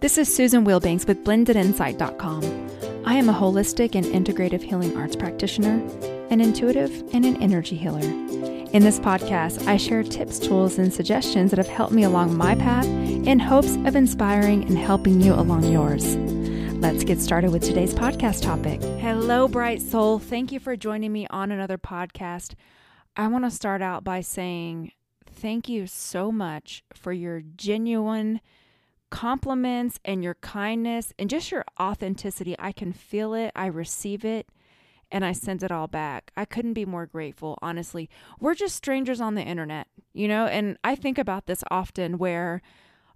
This is Susan Wilbanks with blendedinsight.com. I am a holistic and integrative healing arts practitioner, an intuitive, and an energy healer. In this podcast, I share tips, tools, and suggestions that have helped me along my path in hopes of inspiring and helping you along yours. Let's get started with today's podcast topic. Hello, bright soul. Thank you for joining me on another podcast. I want to start out by saying thank you so much for your genuine compliments and your kindness and just your authenticity. I can feel it, I receive it, and I send it all back. I couldn't be more grateful, honestly. We're just strangers on the internet, you know, and I think about this often where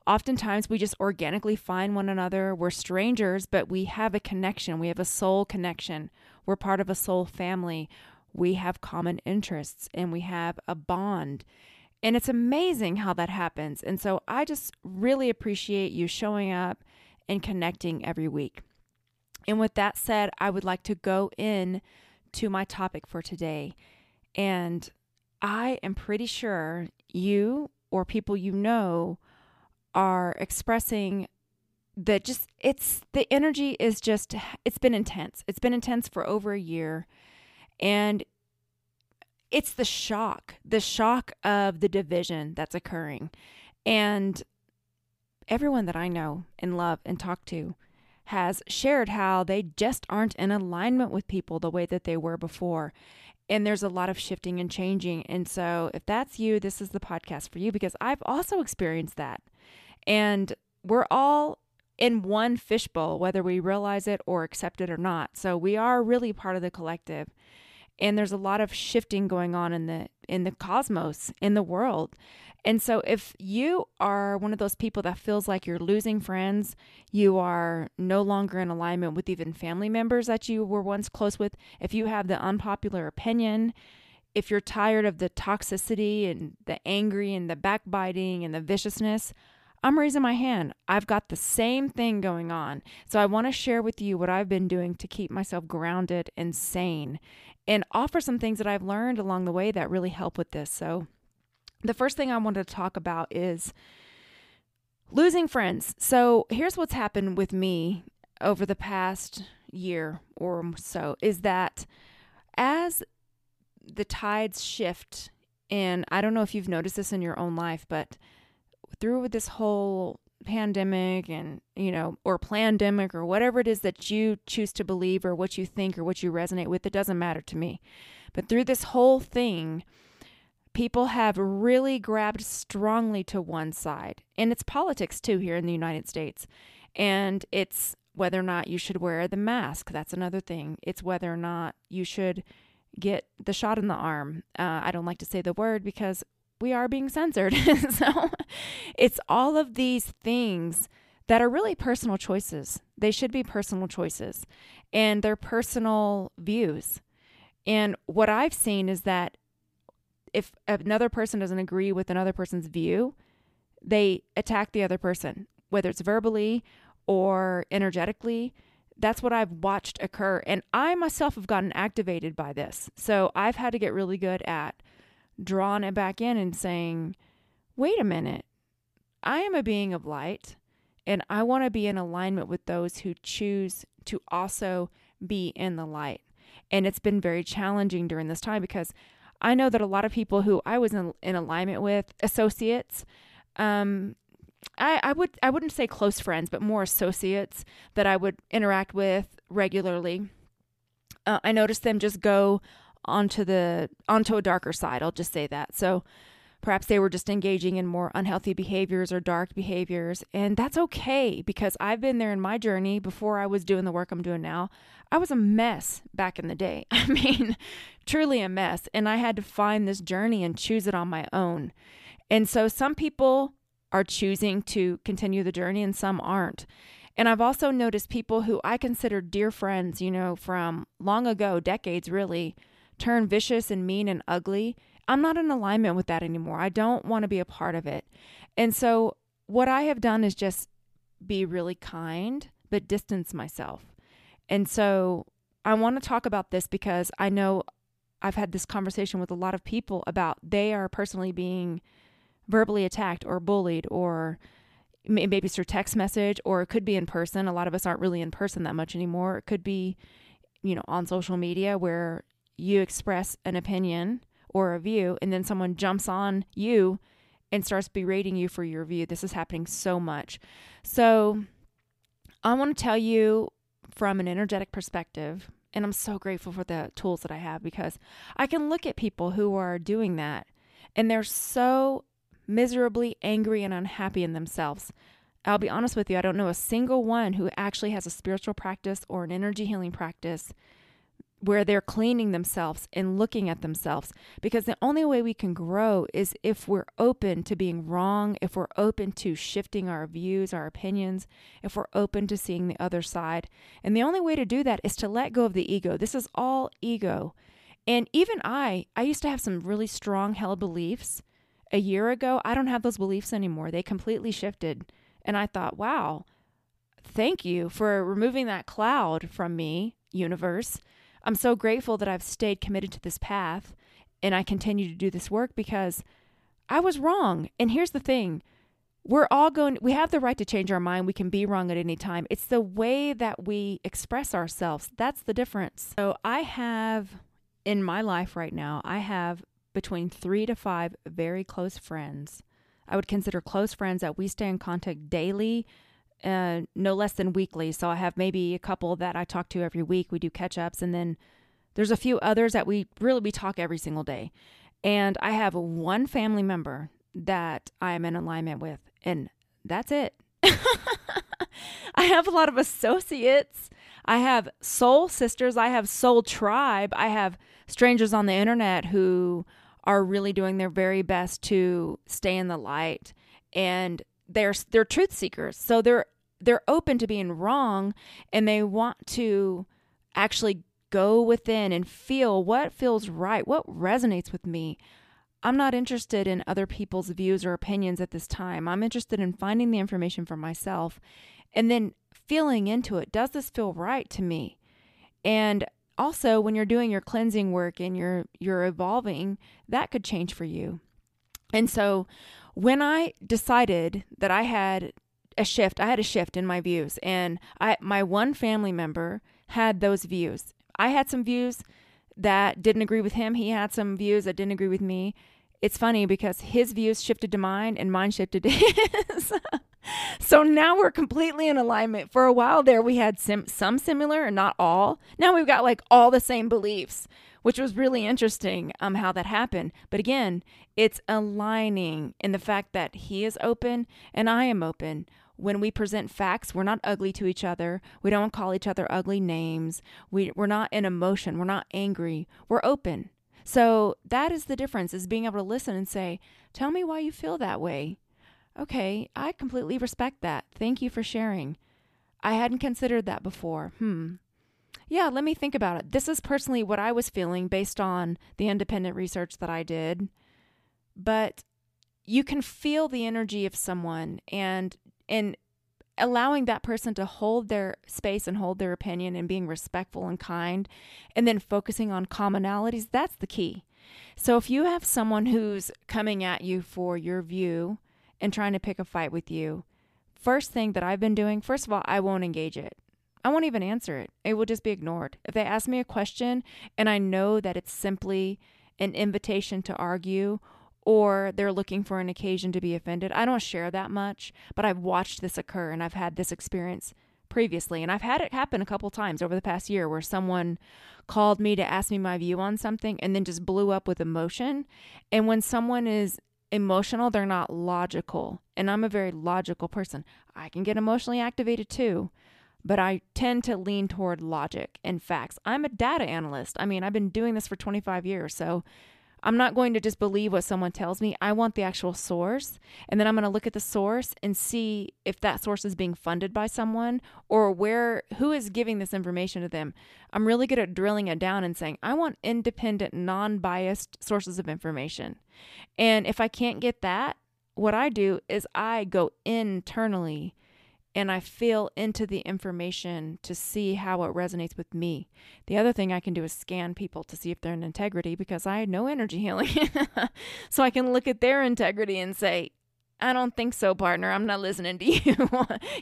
oftentimes we just organically find one another. We're strangers, but we have a connection. We have a soul connection. We're part of a soul family. We have common interests and we have a bond. And it's amazing how that happens. And so I just really appreciate you showing up and connecting every week. And with that said, I would like to go in to my topic for today. And I am pretty sure you or people you know are expressing that just it's the energy is just it's been intense. It's been intense for over a year. And it's the shock, the shock of the division that's occurring. And everyone that I know and love and talk to has shared how they just aren't in alignment with people the way that they were before. And there's a lot of shifting and changing. And so, if that's you, this is the podcast for you because I've also experienced that. And we're all in one fishbowl, whether we realize it or accept it or not. So, we are really part of the collective and there's a lot of shifting going on in the in the cosmos in the world. And so if you are one of those people that feels like you're losing friends you are no longer in alignment with even family members that you were once close with if you have the unpopular opinion if you're tired of the toxicity and the angry and the backbiting and the viciousness I'm raising my hand. I've got the same thing going on. So I want to share with you what I've been doing to keep myself grounded and sane and offer some things that I've learned along the way that really help with this. So, the first thing I wanted to talk about is losing friends. So, here's what's happened with me over the past year or so is that as the tides shift, and I don't know if you've noticed this in your own life, but through this whole pandemic and you know or pandemic or whatever it is that you choose to believe or what you think or what you resonate with it doesn't matter to me. But through this whole thing people have really grabbed strongly to one side. And it's politics too here in the United States. And it's whether or not you should wear the mask. That's another thing. It's whether or not you should get the shot in the arm. Uh, I don't like to say the word because we are being censored. so it's all of these things that are really personal choices. They should be personal choices and they're personal views. And what I've seen is that if another person doesn't agree with another person's view, they attack the other person, whether it's verbally or energetically. That's what I've watched occur. And I myself have gotten activated by this. So I've had to get really good at drawing it back in and saying, wait a minute, I am a being of light and I want to be in alignment with those who choose to also be in the light. And it's been very challenging during this time because I know that a lot of people who I was in, in alignment with, associates, um, I, I would I wouldn't say close friends, but more associates that I would interact with regularly. Uh, I noticed them just go onto the onto a darker side. I'll just say that. So perhaps they were just engaging in more unhealthy behaviors or dark behaviors, and that's okay because I've been there in my journey before I was doing the work I'm doing now. I was a mess back in the day. I mean, truly a mess, and I had to find this journey and choose it on my own. And so some people are choosing to continue the journey and some aren't. And I've also noticed people who I consider dear friends, you know, from long ago, decades really, turn vicious and mean and ugly, I'm not in alignment with that anymore. I don't want to be a part of it. And so, what I have done is just be really kind, but distance myself. And so, I want to talk about this because I know I've had this conversation with a lot of people about they are personally being verbally attacked or bullied or maybe it's through text message or it could be in person. A lot of us aren't really in person that much anymore. It could be, you know, on social media where you express an opinion or a view and then someone jumps on you and starts berating you for your view. This is happening so much. So I want to tell you from an energetic perspective, and I'm so grateful for the tools that I have because I can look at people who are doing that and they're so miserably angry and unhappy in themselves. I'll be honest with you, I don't know a single one who actually has a spiritual practice or an energy healing practice where they're cleaning themselves and looking at themselves because the only way we can grow is if we're open to being wrong, if we're open to shifting our views, our opinions, if we're open to seeing the other side. And the only way to do that is to let go of the ego. This is all ego. And even I, I used to have some really strong held beliefs a year ago, I don't have those beliefs anymore. They completely shifted. And I thought, wow, thank you for removing that cloud from me, universe. I'm so grateful that I've stayed committed to this path and I continue to do this work because I was wrong. And here's the thing we're all going, we have the right to change our mind. We can be wrong at any time. It's the way that we express ourselves. That's the difference. So I have in my life right now, I have between three to five very close friends. I would consider close friends that we stay in contact daily, uh, no less than weekly. So I have maybe a couple that I talk to every week. We do catch ups, and then there's a few others that we really we talk every single day. And I have one family member that I am in alignment with, and that's it. I have a lot of associates. I have soul sisters. I have soul tribe. I have strangers on the internet who are really doing their very best to stay in the light and they're they're truth seekers. So they're they're open to being wrong and they want to actually go within and feel what feels right, what resonates with me. I'm not interested in other people's views or opinions at this time. I'm interested in finding the information for myself and then feeling into it. Does this feel right to me? And also when you're doing your cleansing work and you're you're evolving that could change for you and so when i decided that i had a shift i had a shift in my views and i my one family member had those views. I had some views that didn't agree with him. He had some views that didn't agree with me. It's funny because his views shifted to mine and mine shifted to his. So now we're completely in alignment. For a while there, we had sim- some similar and not all. Now we've got like all the same beliefs, which was really interesting um, how that happened. But again, it's aligning in the fact that he is open and I am open. When we present facts, we're not ugly to each other. We don't call each other ugly names. We, we're not in emotion. We're not angry. We're open. So that is the difference is being able to listen and say, tell me why you feel that way. Okay, I completely respect that. Thank you for sharing. I hadn't considered that before. Hmm. Yeah, let me think about it. This is personally what I was feeling based on the independent research that I did. But you can feel the energy of someone and and allowing that person to hold their space and hold their opinion and being respectful and kind and then focusing on commonalities, that's the key. So if you have someone who's coming at you for your view and trying to pick a fight with you, first thing that I've been doing, first of all, I won't engage it. I won't even answer it. It will just be ignored. If they ask me a question and I know that it's simply an invitation to argue or they're looking for an occasion to be offended, I don't share that much, but I've watched this occur and I've had this experience previously and I've had it happen a couple times over the past year where someone called me to ask me my view on something and then just blew up with emotion. And when someone is emotional, they're not logical. And I'm a very logical person. I can get emotionally activated too, but I tend to lean toward logic and facts. I'm a data analyst. I mean, I've been doing this for 25 years. So I'm not going to just believe what someone tells me. I want the actual source. And then I'm going to look at the source and see if that source is being funded by someone or where who is giving this information to them. I'm really good at drilling it down and saying, I want independent, non-biased sources of information. And if I can't get that, what I do is I go internally and I feel into the information to see how it resonates with me. The other thing I can do is scan people to see if they're in integrity because I know energy healing. so I can look at their integrity and say, I don't think so, partner. I'm not listening to you.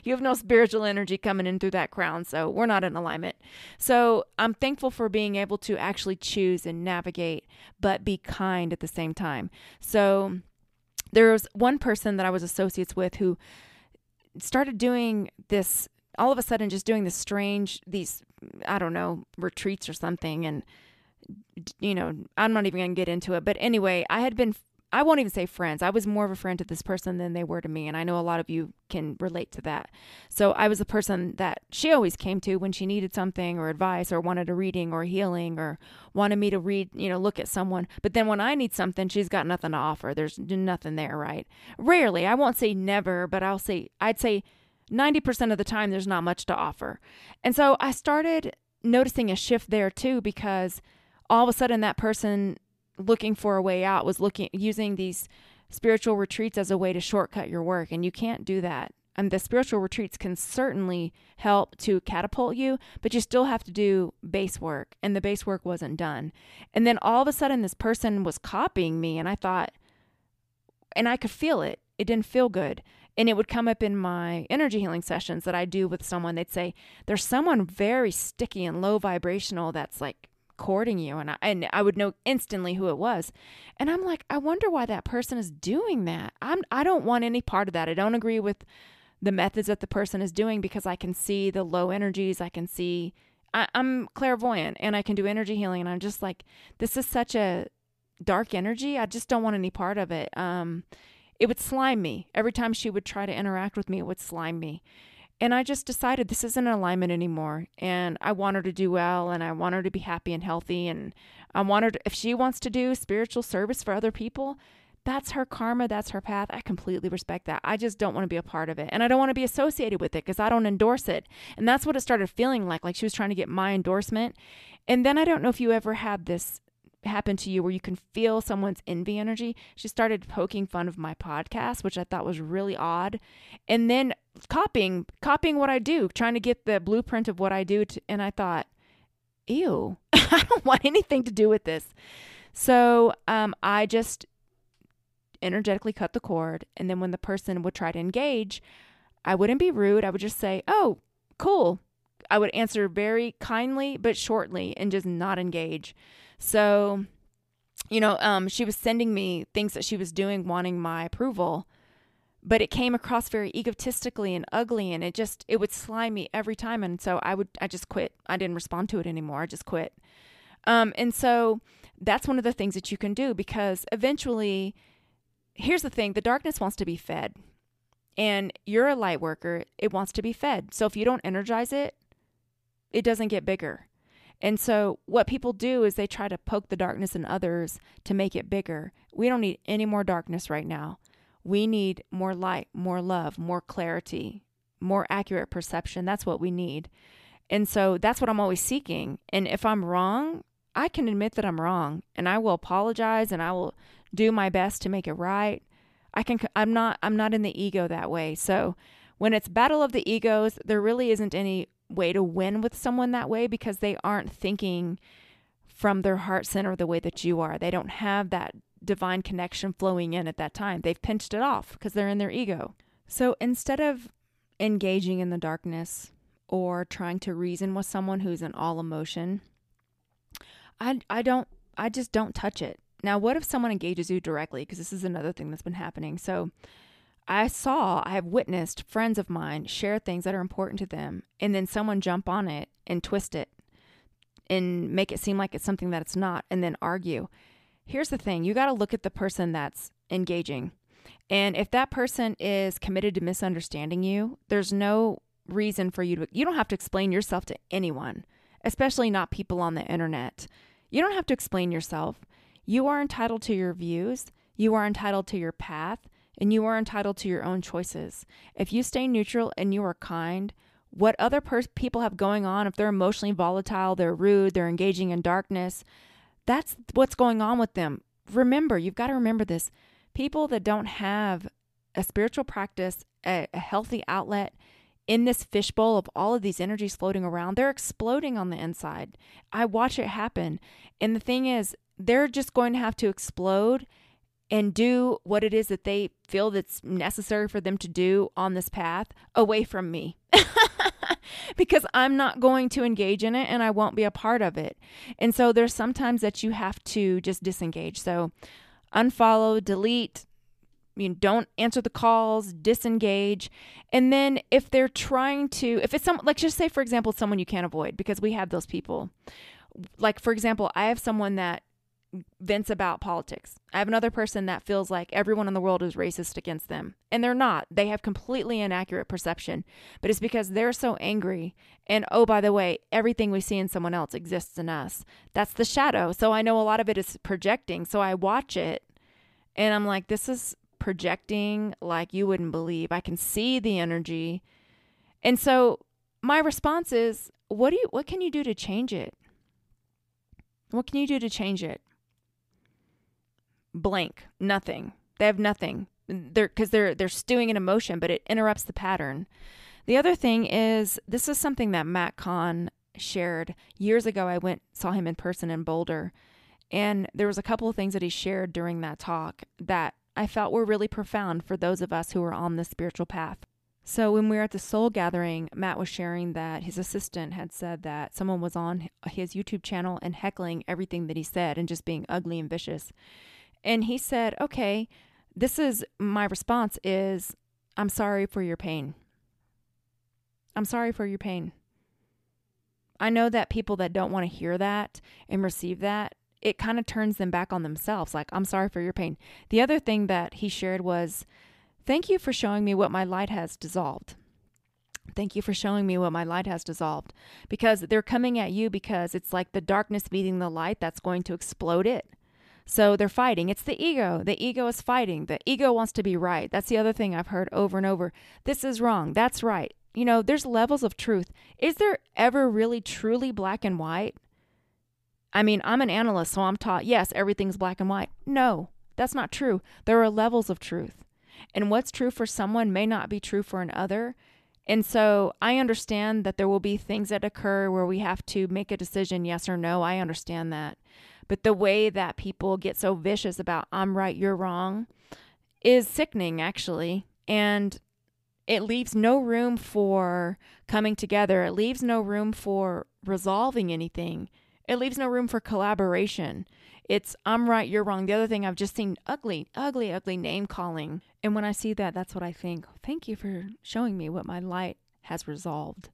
you have no spiritual energy coming in through that crown, so we're not in alignment. So I'm thankful for being able to actually choose and navigate, but be kind at the same time. So there was one person that I was associates with who started doing this all of a sudden just doing this strange these I don't know retreats or something and you know I'm not even going to get into it. But anyway I had been I won't even say friends. I was more of a friend to this person than they were to me. And I know a lot of you can relate to that. So I was the person that she always came to when she needed something or advice or wanted a reading or healing or wanted me to read, you know, look at someone. But then when I need something, she's got nothing to offer. There's nothing there, right? Rarely. I won't say never, but I'll say, I'd say 90% of the time, there's not much to offer. And so I started noticing a shift there too because all of a sudden that person looking for a way out was looking using these spiritual retreats as a way to shortcut your work and you can't do that. And the spiritual retreats can certainly help to catapult you but you still have to do base work and the base work wasn't done. And then all of a sudden this person was copying me and i thought and i could feel it. It didn't feel good. And it would come up in my energy healing sessions that i do with someone. They'd say there's someone very sticky and low vibrational that's like courting you and I, and I would know instantly who it was. And I'm like, I wonder why that person is doing that. I'm I don't want any part of that. I don't agree with the methods that the person is doing because I can see the low energies. I can see I, I'm clairvoyant and I can do energy healing and I'm just like, this is such a dark energy. I just don't want any part of it. Um it would slime me. Every time she would try to interact with me, it would slime me. And I just decided this isn't an alignment anymore. And I want her to do well and I want her to be happy and healthy. And I want her to, if she wants to do spiritual service for other people, that's her karma, that's her path. I completely respect that. I just don't want to be a part of it. And I don't want to be associated with it because I don't endorse it. And that's what it started feeling like, like she was trying to get my endorsement. And then I don't know if you ever had this happen to you where you can feel someone's envy energy. She started poking fun of my podcast, which I thought was really odd. And then copying copying what I do, trying to get the blueprint of what I do to, and I thought, "Ew. I don't want anything to do with this." So, um, I just energetically cut the cord, and then when the person would try to engage, I wouldn't be rude. I would just say, "Oh, cool." I would answer very kindly but shortly and just not engage. So, you know, um, she was sending me things that she was doing, wanting my approval, but it came across very egotistically and ugly, and it just it would slime me every time, and so I would I just quit. I didn't respond to it anymore. I just quit. Um, and so that's one of the things that you can do because eventually, here's the thing: the darkness wants to be fed, and you're a light worker. It wants to be fed. So if you don't energize it, it doesn't get bigger. And so, what people do is they try to poke the darkness in others to make it bigger. We don't need any more darkness right now. We need more light, more love, more clarity, more accurate perception. That's what we need. And so, that's what I'm always seeking. And if I'm wrong, I can admit that I'm wrong and I will apologize and I will do my best to make it right. I can I'm not I'm not in the ego that way. So, when it's battle of the egos, there really isn't any way to win with someone that way because they aren't thinking from their heart center the way that you are. They don't have that divine connection flowing in at that time. They've pinched it off because they're in their ego. So instead of engaging in the darkness or trying to reason with someone who's in all emotion, I I don't I just don't touch it. Now, what if someone engages you directly because this is another thing that's been happening. So I saw, I have witnessed friends of mine share things that are important to them, and then someone jump on it and twist it and make it seem like it's something that it's not, and then argue. Here's the thing you got to look at the person that's engaging. And if that person is committed to misunderstanding you, there's no reason for you to, you don't have to explain yourself to anyone, especially not people on the internet. You don't have to explain yourself. You are entitled to your views, you are entitled to your path and you are entitled to your own choices. If you stay neutral and you are kind, what other people have going on, if they're emotionally volatile, they're rude, they're engaging in darkness, that's what's going on with them. Remember, you've got to remember this. People that don't have a spiritual practice, a, a healthy outlet, in this fishbowl of all of these energies floating around, they're exploding on the inside. I watch it happen. And the thing is, they're just going to have to explode and do what it is that they feel that's necessary for them to do on this path away from me. because I'm not going to engage in it and I won't be a part of it. And so there's sometimes that you have to just disengage. So unfollow, delete, you know, don't answer the calls, disengage. And then if they're trying to, if it's some, like just say, for example, someone you can't avoid, because we have those people. Like, for example, I have someone that vents about politics. I have another person that feels like everyone in the world is racist against them. And they're not. They have completely inaccurate perception. But it's because they're so angry. And oh, by the way, everything we see in someone else exists in us. That's the shadow. So I know a lot of it is projecting. So I watch it and I'm like, this is projecting like you wouldn't believe. I can see the energy. And so my response is, what do you what can you do to change it? What can you do to change it? Blank, nothing. They have nothing. They're because they're they're stewing in emotion, but it interrupts the pattern. The other thing is this is something that Matt Kahn shared years ago. I went saw him in person in Boulder, and there was a couple of things that he shared during that talk that I felt were really profound for those of us who are on the spiritual path. So, when we were at the soul gathering, Matt was sharing that his assistant had said that someone was on his YouTube channel and heckling everything that he said and just being ugly and vicious. And he said, Okay, this is my response is, I'm sorry for your pain. I'm sorry for your pain. I know that people that don't want to hear that and receive that it kind of turns them back on themselves like i'm sorry for your pain the other thing that he shared was thank you for showing me what my light has dissolved thank you for showing me what my light has dissolved because they're coming at you because it's like the darkness meeting the light that's going to explode it so they're fighting it's the ego the ego is fighting the ego wants to be right that's the other thing i've heard over and over this is wrong that's right you know there's levels of truth is there ever really truly black and white I mean, I'm an analyst, so I'm taught, yes, everything's black and white. No, that's not true. There are levels of truth. And what's true for someone may not be true for another. And so I understand that there will be things that occur where we have to make a decision, yes or no. I understand that. But the way that people get so vicious about, I'm right, you're wrong, is sickening, actually. And it leaves no room for coming together, it leaves no room for resolving anything. It leaves no room for collaboration. It's I'm right, you're wrong. The other thing I've just seen ugly, ugly, ugly name calling. And when I see that, that's what I think. Thank you for showing me what my light has resolved.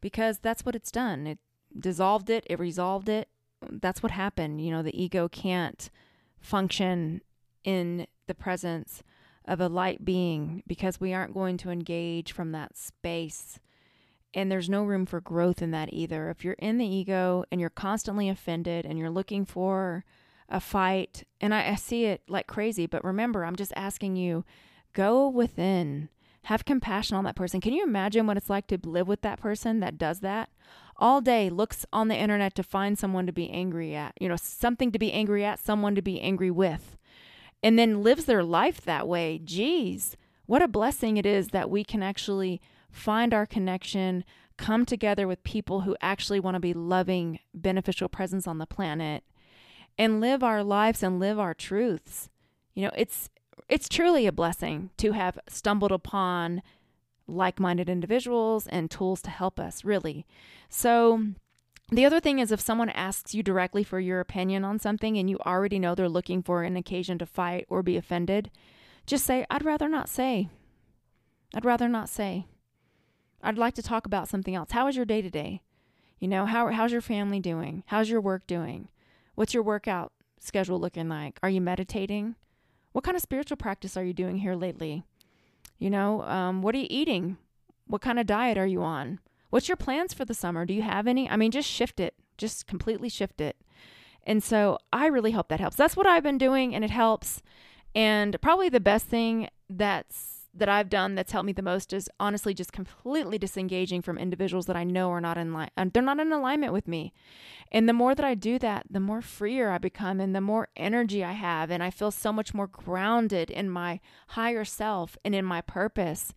Because that's what it's done. It dissolved it, it resolved it. That's what happened. You know, the ego can't function in the presence of a light being because we aren't going to engage from that space and there's no room for growth in that either. If you're in the ego and you're constantly offended and you're looking for a fight, and I, I see it like crazy, but remember, I'm just asking you go within, have compassion on that person. Can you imagine what it's like to live with that person that does that? All day looks on the internet to find someone to be angry at, you know, something to be angry at, someone to be angry with, and then lives their life that way. Geez, what a blessing it is that we can actually find our connection, come together with people who actually want to be loving, beneficial presence on the planet, and live our lives and live our truths. You know, it's it's truly a blessing to have stumbled upon like-minded individuals and tools to help us, really. So the other thing is if someone asks you directly for your opinion on something and you already know they're looking for an occasion to fight or be offended, just say, I'd rather not say. I'd rather not say. I'd like to talk about something else. How is your day today? You know, how how's your family doing? How's your work doing? What's your workout schedule looking like? Are you meditating? What kind of spiritual practice are you doing here lately? You know, um, what are you eating? What kind of diet are you on? What's your plans for the summer? Do you have any? I mean, just shift it. Just completely shift it. And so I really hope that helps. That's what I've been doing, and it helps. And probably the best thing that's that I've done that's helped me the most is honestly just completely disengaging from individuals that I know are not in line. And uh, they're not in alignment with me. And the more that I do that, the more freer I become and the more energy I have. And I feel so much more grounded in my higher self and in my purpose.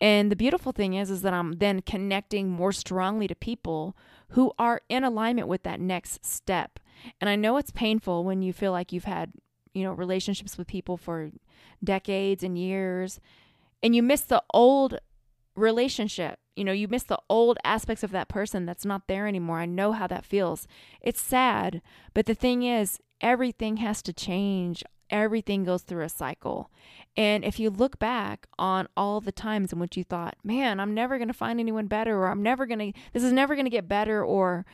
And the beautiful thing is, is that I'm then connecting more strongly to people who are in alignment with that next step. And I know it's painful when you feel like you've had you know, relationships with people for decades and years, and you miss the old relationship. You know, you miss the old aspects of that person that's not there anymore. I know how that feels. It's sad, but the thing is, everything has to change. Everything goes through a cycle. And if you look back on all the times in which you thought, man, I'm never going to find anyone better, or I'm never going to, this is never going to get better, or,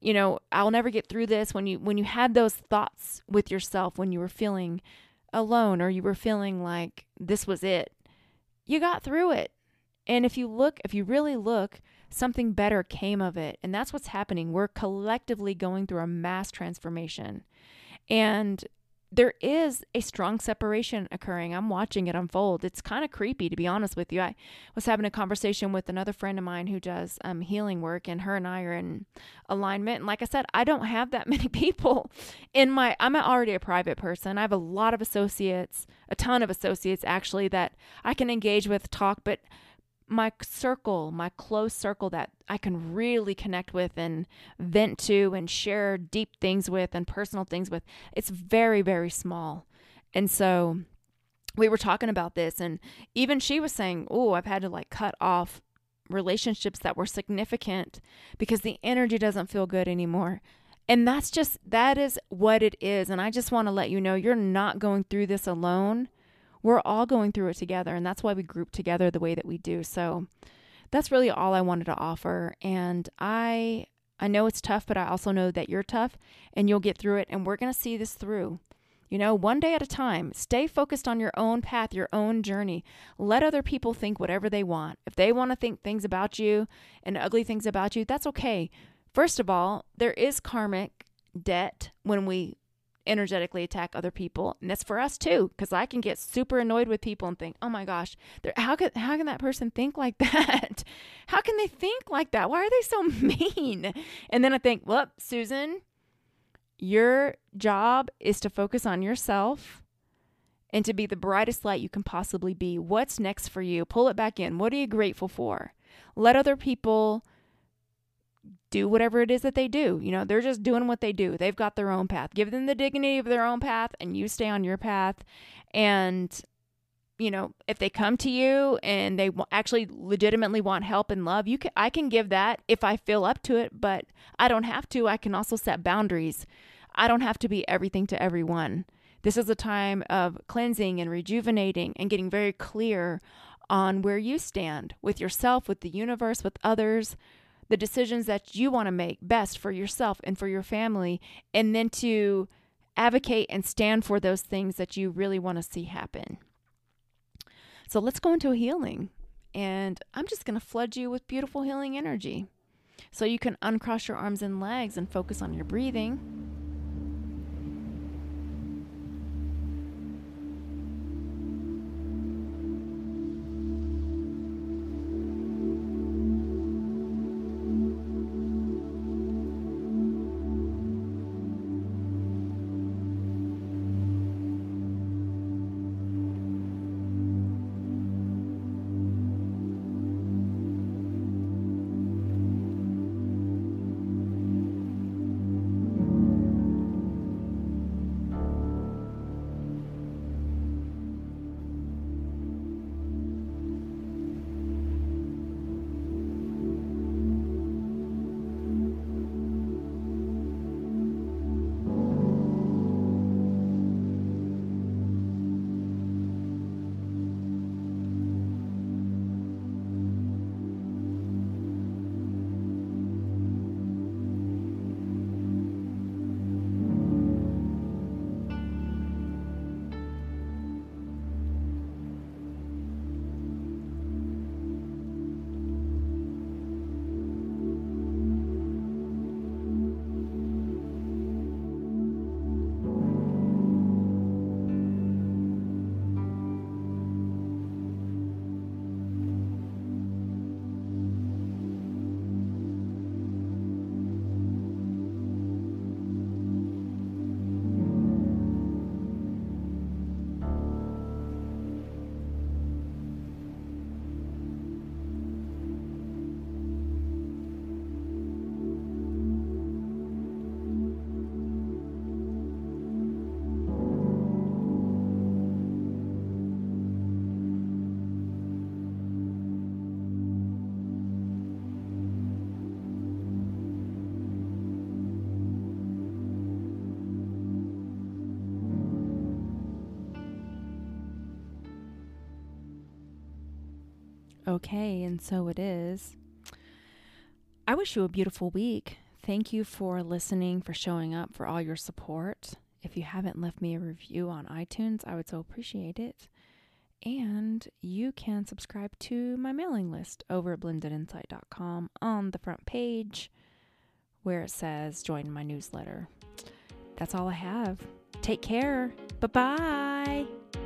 you know, I'll never get through this, when you, when you had those thoughts with yourself, when you were feeling alone, or you were feeling like this was it, you got through it. And if you look, if you really look, something better came of it. And that's what's happening. We're collectively going through a mass transformation. And there is a strong separation occurring. I'm watching it unfold. It's kind of creepy, to be honest with you. I was having a conversation with another friend of mine who does um, healing work, and her and I are in alignment. And like I said, I don't have that many people in my. I'm already a private person. I have a lot of associates, a ton of associates actually, that I can engage with, talk, but my circle, my close circle that I can really connect with and vent to and share deep things with and personal things with, it's very, very small. And so we were talking about this, and even she was saying, Oh, I've had to like cut off relationships that were significant because the energy doesn't feel good anymore. And that's just, that is what it is. And I just want to let you know you're not going through this alone we're all going through it together and that's why we group together the way that we do so that's really all i wanted to offer and i i know it's tough but i also know that you're tough and you'll get through it and we're going to see this through you know, one day at a time. Stay focused on your own path, your own journey. Let other people think whatever they want. If they want to think things about you and ugly things about you, that's okay. First of all, there is karmic debt when we energetically attack other people. And that's for us too because i can get super annoyed with people and think oh my gosh how can how can that person think like that? How can they think like that? Why are they so mean? And then i think well susan your job is to focus on yourself and to be the brightest light you can possibly be. What's next for you? Pull it back in. What are you grateful for? Let other people do whatever it is that they do. You know, they're just doing what they do. They've got their own path. Give them the dignity of their own path and you stay on your path. And, you know, if they come to you and they actually legitimately want help and love, you can I can give that if I feel up to it, but I don't have to. I can also set boundaries. I don't have to be everything to everyone. This is a time of cleansing and rejuvenating and getting very clear on where you stand with yourself, with the universe, with others, the decisions that you want to make best for yourself and for your family, and then to advocate and stand for those things that you really want to see happen. So let's go into a healing. And I'm just going to flood you with beautiful healing energy. So you can uncross your arms and legs and focus on your breathing. Okay, and so it is. I wish you a beautiful week. Thank you for listening, for showing up, for all your support. If you haven't left me a review on iTunes, I would so appreciate it. And you can subscribe to my mailing list over at blendedinsight.com on the front page where it says join my newsletter. That's all I have. Take care. Bye bye.